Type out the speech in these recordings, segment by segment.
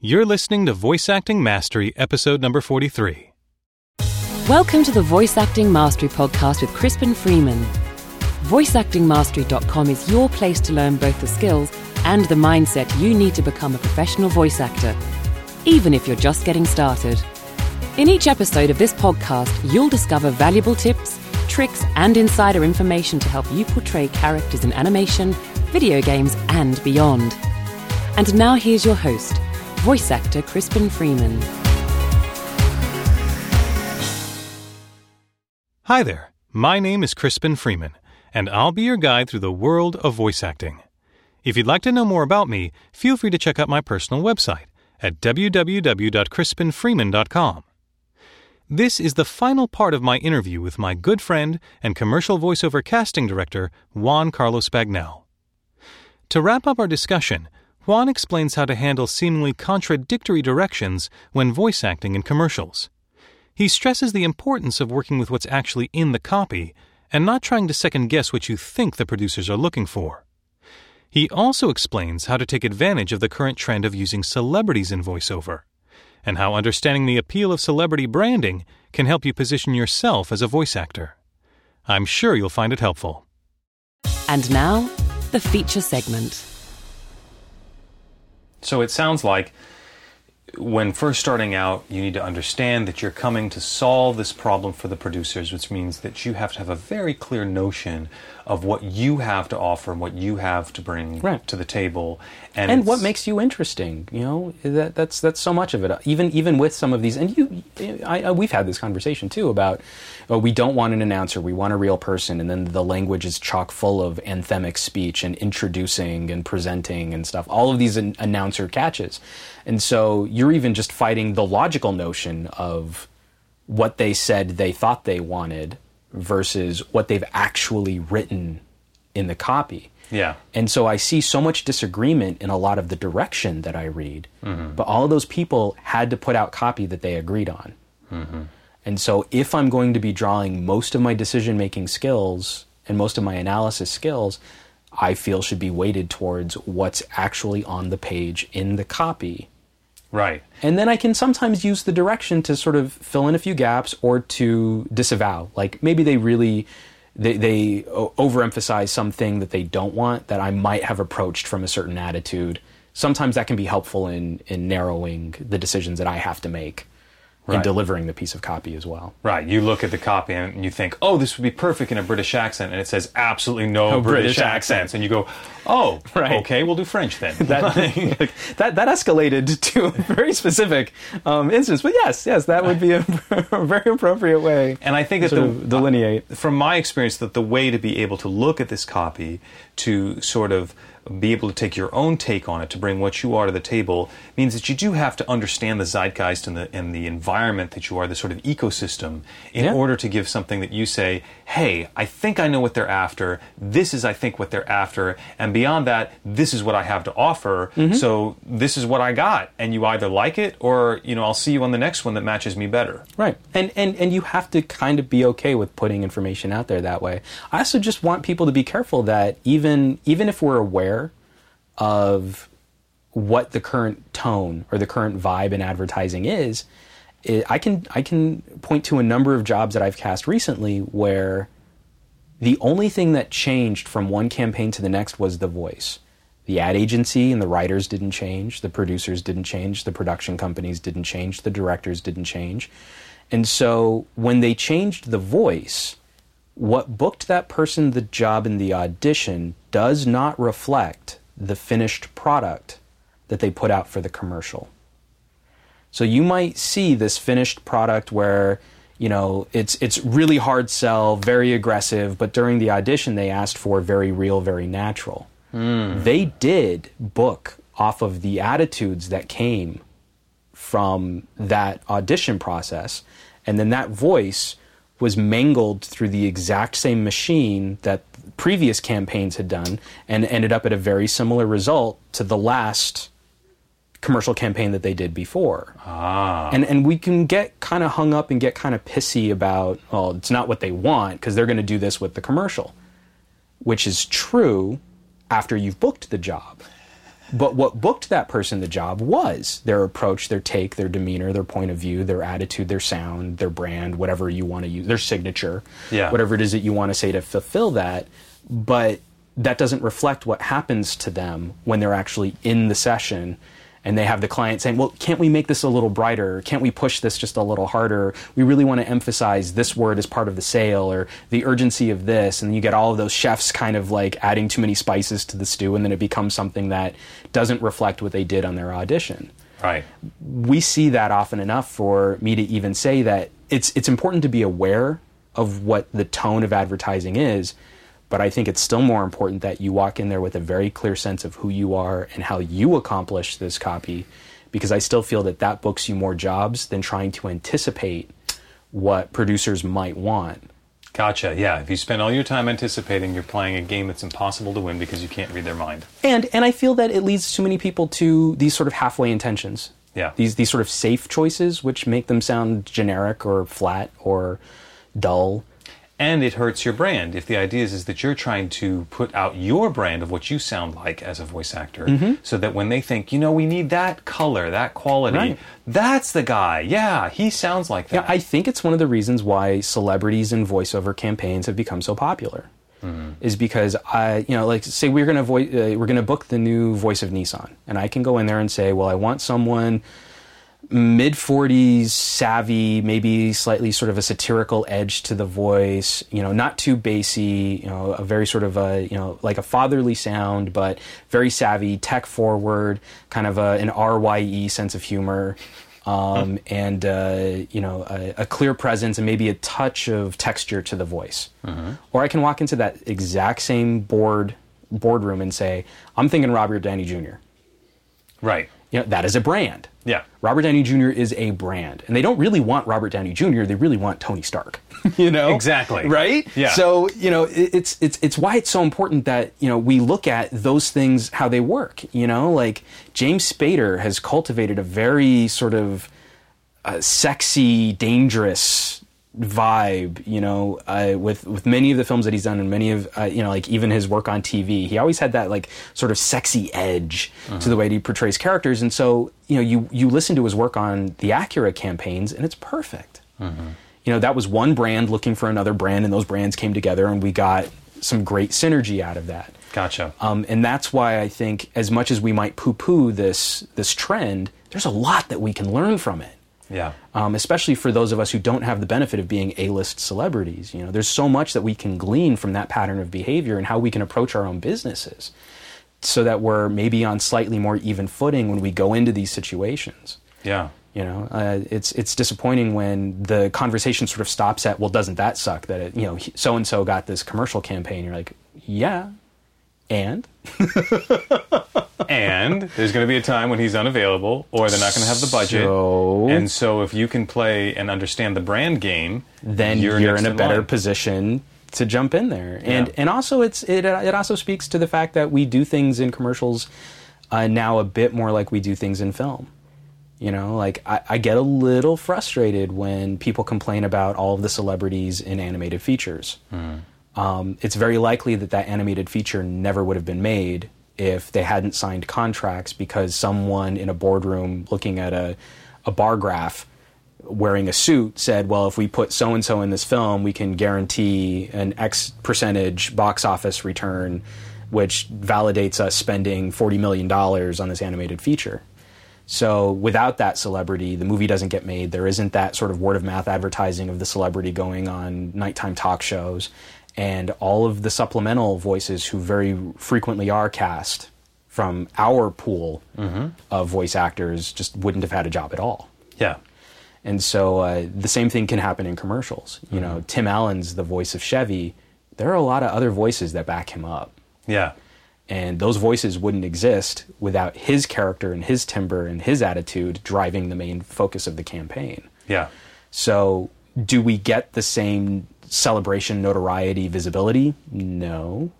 You're listening to Voice Acting Mastery, episode number 43. Welcome to the Voice Acting Mastery podcast with Crispin Freeman. VoiceActingMastery.com is your place to learn both the skills and the mindset you need to become a professional voice actor, even if you're just getting started. In each episode of this podcast, you'll discover valuable tips, tricks, and insider information to help you portray characters in animation, video games, and beyond. And now here's your host, voice actor Crispin Freeman. Hi there, my name is Crispin Freeman, and I'll be your guide through the world of voice acting. If you'd like to know more about me, feel free to check out my personal website at www.crispinfreeman.com. This is the final part of my interview with my good friend and commercial voiceover casting director, Juan Carlos Bagnell. To wrap up our discussion, Juan explains how to handle seemingly contradictory directions when voice acting in commercials. He stresses the importance of working with what's actually in the copy and not trying to second guess what you think the producers are looking for. He also explains how to take advantage of the current trend of using celebrities in voiceover, and how understanding the appeal of celebrity branding can help you position yourself as a voice actor. I'm sure you'll find it helpful. And now, the feature segment. So it sounds like when first starting out, you need to understand that you're coming to solve this problem for the producers, which means that you have to have a very clear notion of what you have to offer and what you have to bring Right. to the table, and what makes you interesting you know? That that's that's so much of it. Even even with some of these and you I, I, we've had this conversation too about oh, we don't want an announcer we want a real person. And then the language is chock full of anthemic speech and introducing and presenting and stuff. All of these an- announcer catches. And so you're even just fighting the logical notion of what they said they thought they wanted versus what they've actually written in the copy yeah, and so I see so much disagreement in a lot of the direction that I read. Mm-hmm. But all of those people had to put out copy that they agreed on. Mm-hmm. And so if I'm going to be drawing most of my decision making skills and most of my analysis skills, I feel should be weighted towards what's actually on the page in the copy. Right. And then I can sometimes use the direction to sort of fill in a few gaps or to disavow. Like maybe they really they, they overemphasize something that they don't want that I might have approached from a certain attitude. Sometimes that can be helpful in in narrowing the decisions that I have to make in Right. delivering the piece of copy as well. Right, you look at the copy and you think, "Oh, this would be perfect in a British accent," and it says absolutely no, No British, British accents, and you go, "Oh, Right. okay, we'll do French then." That, that that escalated to a very specific um, instance, but yes, yes, that would be a, a very appropriate way. And I think to that the, delineate. from my experience, that the way to be able to look at this copy, to sort of be able to take your own take on it, to bring what you are to the table, means that you do have to understand the zeitgeist and the and the environment that you are, the sort of ecosystem, in Yeah. order to give something that you say, "Hey, I think I know what they're after. This is, I think, what they're after, and beyond that, this is what I have to offer. Mm-hmm. So this is what I got, and you either like it, or you know, I'll see you on the next one that matches me better." Right. And, and and you have to kind of be okay with putting information out there that way. I also just want people to be careful that even even if we're aware of what the current tone or the current vibe in advertising is, it, I can I can point to a number of jobs that I've cast recently where the only thing that changed from one campaign to the next was the voice. The ad agency and the writers didn't change, the producers didn't change, the production companies didn't change, the directors didn't change. And so when they changed the voice, what booked that person the job in the audition does not reflect the finished product that they put out for the commercial. So you might see this finished product where, you know, it's it's really hard sell, very aggressive, but during the audition they asked for very real, very natural. Hmm. They did book off of the attitudes that came from that audition process, and then that voice was mangled through the exact same machine that previous campaigns had done and ended up at a very similar result to the last commercial campaign that they did before. Ah. And and we can get kind of hung up and get kind of pissy about, well, it's not what they want because they're going to do this with the commercial, which is true after you've booked the job. But what booked that person the job was their approach, their take, their demeanor, their point of view, their attitude, their sound, their brand, whatever you want to use, their signature, Yeah. whatever it is that you want to say to fulfill that. But that doesn't reflect what happens to them when they're actually in the session and they have the client saying, Well, can't we make this a little brighter? Can't we push this just a little harder? We really want to emphasize this word as part of the sale or the urgency of this. And you get all of those chefs kind of like adding too many spices to the stew, and then it becomes something that doesn't reflect what they did on their audition Right. we see that often enough for me to even say that it's it's important to be aware of what the tone of advertising is but I think it's still more important that you walk in there with a very clear sense of who you are and how you accomplish this copy because I still feel that that books you more jobs than trying to anticipate what producers might want. Gotcha. Yeah. If you spend all your time anticipating, you're playing a game that's impossible to win because you can't read their mind. And and I feel that it leads too many people to these sort of halfway intentions. Yeah. These these sort of safe choices which make them sound generic or flat or dull. And it hurts your brand if the idea is, is that you're trying to put out your brand of what you sound like as a voice actor Mm-hmm. so that when they think, you know, we need that color, that quality, Right. that's the guy. Yeah, he sounds like that Yeah. I think it's one of the reasons why celebrities and voiceover campaigns have become so popular. Is because I, you know, like say we're gonna vo- uh, we're gonna book the new voice of Nissan, and I can go in there and say, well, I want someone mid 40s, savvy, maybe slightly sort of a satirical edge to the voice, you know, not too bassy, you know, a very sort of a, you know, like a fatherly sound, but very savvy, tech forward, kind of a, an wry sense of humor. Um, and uh, you know a, a clear presence and maybe a touch of texture to the voice, or I can walk into that exact same board boardroom and say, "I'm thinking Robert Downey Jr." right. You know that is a brand. Yeah. Robert Downey Jr. is a brand, and they don't really want Robert Downey Jr. They really want Tony Stark. you know, Exactly. right? Yeah. So you know, it, it's it's it's why it's so important that you know we look at those things how they work. You know, like James Spader has cultivated a very sort of uh, sexy, dangerous vibe. You know, uh, with with many of the films that he's done, and many of uh, you know, like even his work on TV, he always had that like sort of sexy edge to the way he portrays characters. And so, you know, you you listen to his work on the Acura campaigns, and it's perfect. You know, that was one brand looking for another brand, and those brands came together, and we got some great synergy out of that. Gotcha. Um, and that's why I think, as much as we might poo-poo this this trend, there's a lot that we can learn from it yeah. um, especially for those of us who don't have the benefit of being A-list celebrities. You know, there's so much that we can glean from that pattern of behavior and how we can approach our own businesses, so that we're maybe on slightly more even footing when we go into these situations. Yeah. You know, uh, it's it's disappointing when the conversation sort of stops at, well, doesn't that suck that it, you know so and so got this commercial campaign? You're like, yeah, and and there's going to be a time when he's unavailable or they're not going to have the budget. So- and so if you can play and understand the brand game, then you're, you're, in a better line. position to jump in there. And Yeah. and also it's it it also speaks to the fact that we do things in commercials uh, now a bit more like we do things in film. You know, like I, I get a little frustrated when people complain about all of the celebrities in animated features. Um, it's very likely that that animated feature never would have been made if they hadn't signed contracts because someone in a boardroom looking at a, a bar graph wearing a suit said, well, if we put so and so in this film, we can guarantee an X percentage box office return, which validates us spending $40 million on this animated feature. So without that celebrity, the movie doesn't get made. There isn't that sort of word of mouth advertising of the celebrity going on nighttime talk shows. And all of the supplemental voices who very frequently are cast from our pool of voice actors just wouldn't have had a job at all. Yeah. And so uh, the same thing can happen in commercials. You know, Tim Allen's the voice of Chevy. There are a lot of other voices that back him up. Yeah. And those voices wouldn't exist without his character and his timbre and his attitude driving the main focus of the campaign. Yeah. So, do we get the same celebration, notoriety, visibility? No.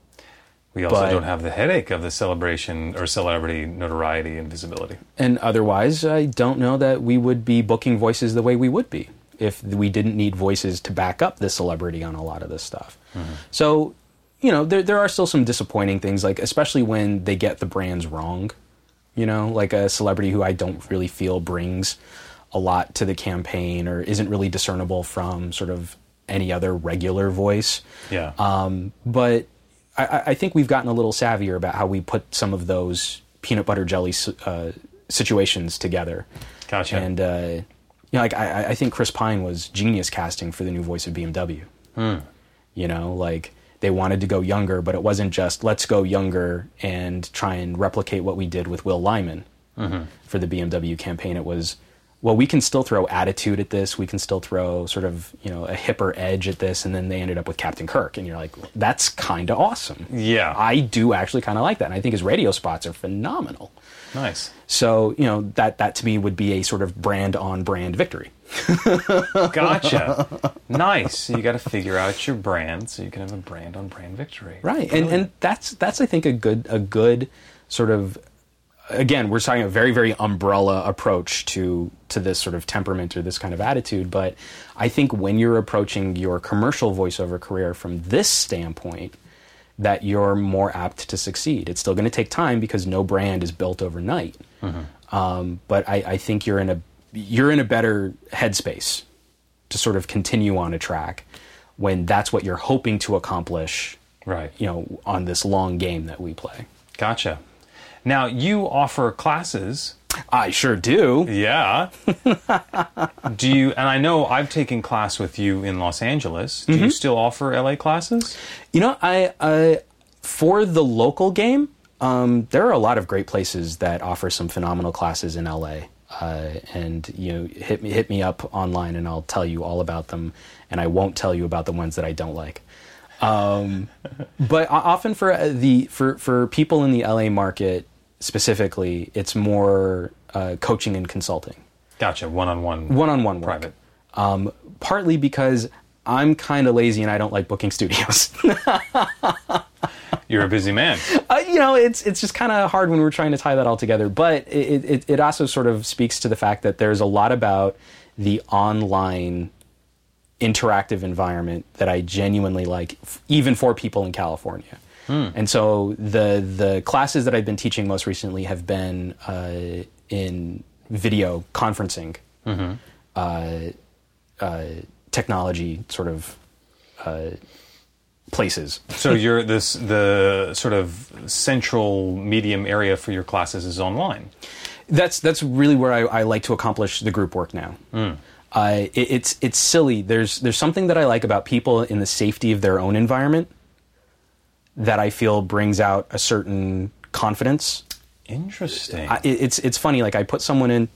We also But- don't have the headache of the celebration or celebrity notoriety and visibility. And otherwise, I don't know that we would be booking voices the way we would be if we didn't need voices to back up the celebrity on a lot of this stuff. Mm-hmm. So, you know, there, there are still some disappointing things, like especially when they get the brands wrong. you know, like a celebrity who I don't really feel brings a lot to the campaign or isn't really discernible from sort of any other regular voice. Yeah. Um, but I, I think we've gotten a little savvier about how we put some of those peanut butter jelly uh, situations together. Gotcha. And uh, you know, like I, I think Chris Pine was genius casting for the new voice of BMW. You know, like they wanted to go younger, but it wasn't just let's go younger and try and replicate what we did with Will Lyman for the BMW campaign. It was well, we can still throw attitude at this. We can still throw sort of you know a hipper edge at this, and then they ended up with Captain Kirk, and you're like, that's kind of awesome. Yeah. I do actually kind of like that, and I think his radio spots are phenomenal. nice. So you know that that to me would be a sort of brand on brand victory. Gotcha. nice. You got to figure out your brand so you can have a brand on brand victory. Right, and and that's that's I think a good a good sort of again we're talking a very very umbrella approach to to this sort of temperament or this kind of attitude. But I think when you're approaching your commercial voiceover career from this standpoint, that you're more apt to succeed. It's still going to take time because no brand is built overnight. Um, but I, I think you're in a you're in a better headspace to sort of continue on a track when that's what you're hoping to accomplish Right. you know, on this long game that we play. Gotcha. Now, you offer classes. I sure do. Yeah. do you, and I know I've taken class with you in Los Angeles. Do Mm-hmm. you still offer LA classes? You know, I uh, for the local game, um, there are a lot of great places that offer some phenomenal classes in LA. Uh, and you know, hit me hit me up online, and I'll tell you all about them. And I won't tell you about the ones that I don't like. Um, but often for uh, the for for people in the LA market specifically, it's more uh, coaching and consulting. Gotcha. One on one. one-on-one. Private. Um, partly because I'm kind of lazy and I don't like booking studios. You're a busy man. uh, you know, it's it's just kind of hard when we're trying to tie that all together. But it, it it also sort of speaks to the fact that there's a lot about the online interactive environment that I genuinely like, even for people in California. And so the the classes that I've been teaching most recently have been uh, in video conferencing, uh, uh, technology sort of uh, places. So you're this the sort of central medium area for your classes is online. that's that's really where I, I like to accomplish the group work now. Uh, it, it's it's silly. There's there's something that I like about people in the safety of their own environment that I feel brings out a certain confidence. Interesting. I, it's it's funny. Like I put someone in,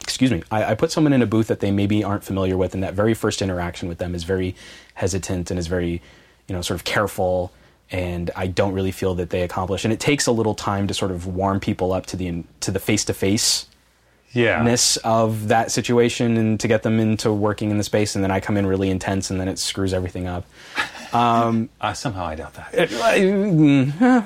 excuse me, I, I put someone in a booth that they maybe aren't familiar with, and that very first interaction with them is very hesitant and is very, you know, sort of careful. And I don't really feel that they accomplish. And it takes a little time to sort of warm people up to the to the face to face yeah. of that situation and to get them into working in the space. And then I come in really intense, and then it screws everything up. Uh, somehow I doubt that.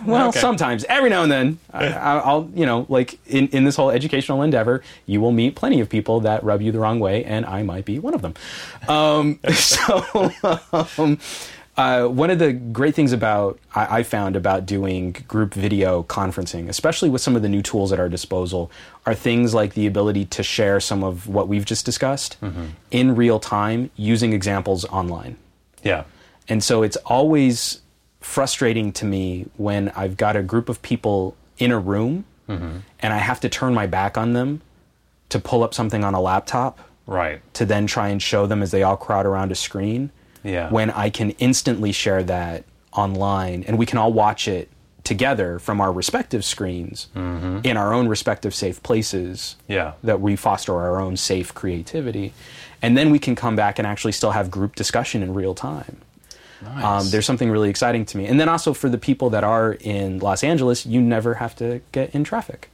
Well, Okay. sometimes, every now and then, I, I'll, you know, like in, in this whole educational endeavor, you will meet plenty of people that rub you the wrong way, and I might be one of them. Um, so, um, uh, one of the great things about I, I found about doing group video conferencing, especially with some of the new tools at our disposal, are things like the ability to share some of what we've just discussed in real time using examples online. Yeah. And so it's always frustrating to me when I've got a group of people in a room and I have to turn my back on them to pull up something on a laptop Right. to then try and show them as they all crowd around a screen. Yeah. When I can instantly share that online and we can all watch it together from our respective screens in our own respective safe places Yeah. that we foster our own safe creativity. And then we can come back and actually still have group discussion in real time. Nice. Um, there's something really exciting to me. And then also for the people that are in Los Angeles, you never have to get in traffic.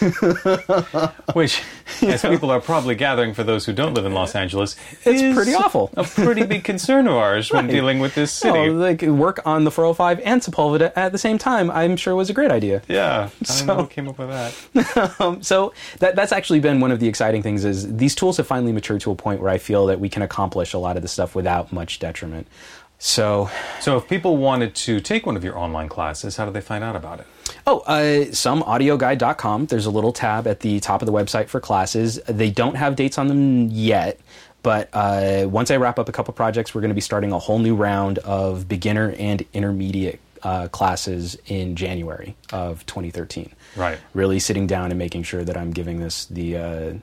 Which, as people are probably gathering for those who don't live in Los Angeles, It's is pretty awful. A pretty big concern of ours when dealing with this city. Oh, like work on the 405 and Sepulveda at the same time, I'm sure was a great idea. yeah. I don't know So- who came up with that. Um, so that, that's actually been one of the exciting things is these tools have finally matured to a point where I feel that we can accomplish a lot of the stuff without much detriment. So So, if people wanted to take one of your online classes, how do they find out about it? Oh, uh, someaudioguy.com. There's a little tab at the top of the website for classes. They don't have dates on them yet, but uh, once I wrap up a couple projects, we're going to be starting a whole new round of beginner and intermediate uh, classes in January of 2013. Right. Really sitting down and making sure that I'm giving this the uh,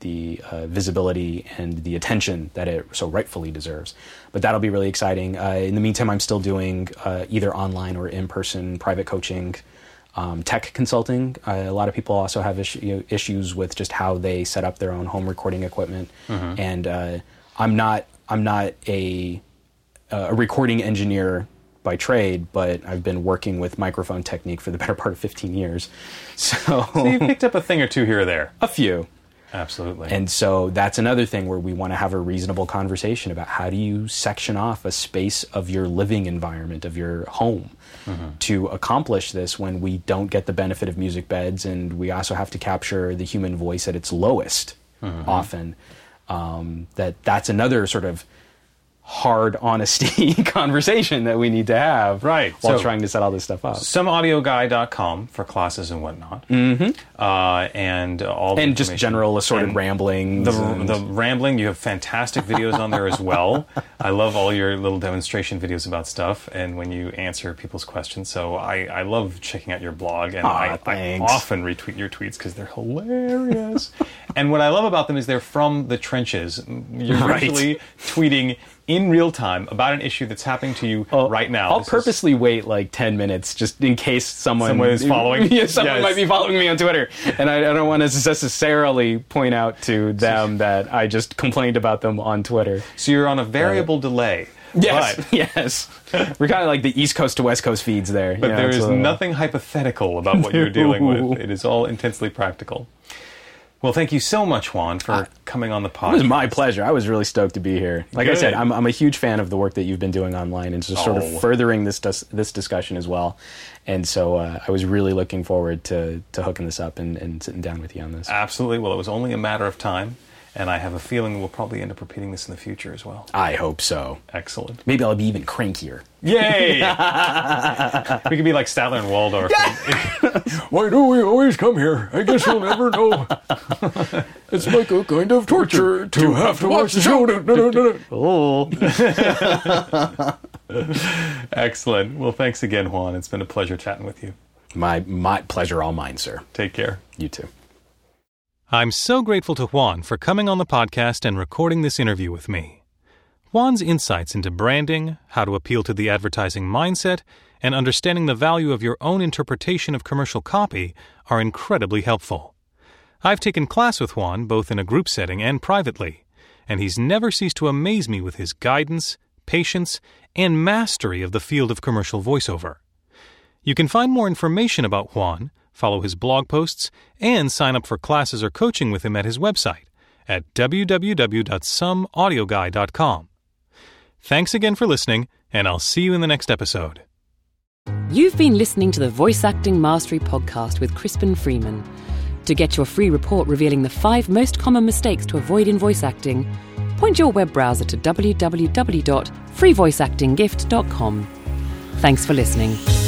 the uh, visibility and the attention that it so rightfully deserves. But that'll be really exciting. Uh, in the meantime, I'm still doing uh, either online or in person private coaching. Um, tech consulting. Uh, a lot of people also have issue, issues with just how they set up their own home recording equipment, and uh, I'm not I'm not a a recording engineer by trade, but I've been working with microphone technique for the better part of 15 years. So, So you picked up a thing or two here or there. a few. Absolutely. And so that's another thing where we want to have a reasonable conversation about how do you section off a space of your living environment, of your home, to accomplish this when we don't get the benefit of music beds and we also have to capture the human voice at its lowest often. Um, that that's another sort of hard honesty conversation that we need to have Right. while So- trying to set all this stuff up. someaudioguy.com for classes and whatnot. Mm-hmm. Uh, and all the and just general assorted And ramblings. The, the rambling, you have fantastic videos on there as well. I love all your little demonstration videos about stuff and when you answer people's questions. So I, I love checking out your blog and Aw, I, I often retweet your tweets because they're hilarious. and what I love about them is they're from the trenches. You're Right. actually tweeting in real time about an issue that's happening to you right now. I'll This is- purposely wait like 10 minutes just in case someone, Someone is following. yeah, someone Yes. might be following me on Twitter. And I, I don't want to necessarily point out to them that I just complained about them on Twitter. So you're on a variable delay. Yes, But, yes. We're kind of like the East Coast to West Coast feeds there. but you know, there is nothing hypothetical about what you're dealing with. It is all intensely practical. Well, thank you so much, Juan, for coming on the podcast. It was my pleasure. I was really stoked to be here. Like I said, I'm, I'm a huge fan of the work that you've been doing online and just sort Oh. of furthering this this discussion as well. And so uh, I was really looking forward to, to hooking this up and, and sitting down with you on this. Absolutely. Well, it was only a matter of time, and I have a feeling we'll probably end up repeating this in the future as well. I hope so. Excellent. Maybe I'll be even crankier. Yay! we could be like Statler and Waldorf. Why do we always come here? I guess you'll never know. It's like a kind of torture to have to watch the show. No, no, no, no. Oh, Excellent. Well, thanks again, Juan. It's been a pleasure chatting with you. my my pleasure, all mine, sir. Take care. You too. I'm so grateful to Juan for coming on the podcast and recording this interview with me. Juan's insights into branding, how to appeal to the advertising mindset, and understanding the value of your own interpretation of commercial copy are incredibly helpful. I've taken class with Juan both in a group setting and privately, and he's never ceased to amaze me with his guidance, patience, and mastery of the field of commercial voiceover. You can find more information about Juan, follow his blog posts, and sign up for classes or coaching with him at his website at www.someaudioguy.com. Thanks again for listening, and I'll see you in the next episode. You've been listening to the Voice Acting Mastery Podcast with Crispin Freeman. To get your free report revealing the five most common mistakes to avoid in voice acting, point your web browser to www.freevoiceactinggift.com. Thanks for listening.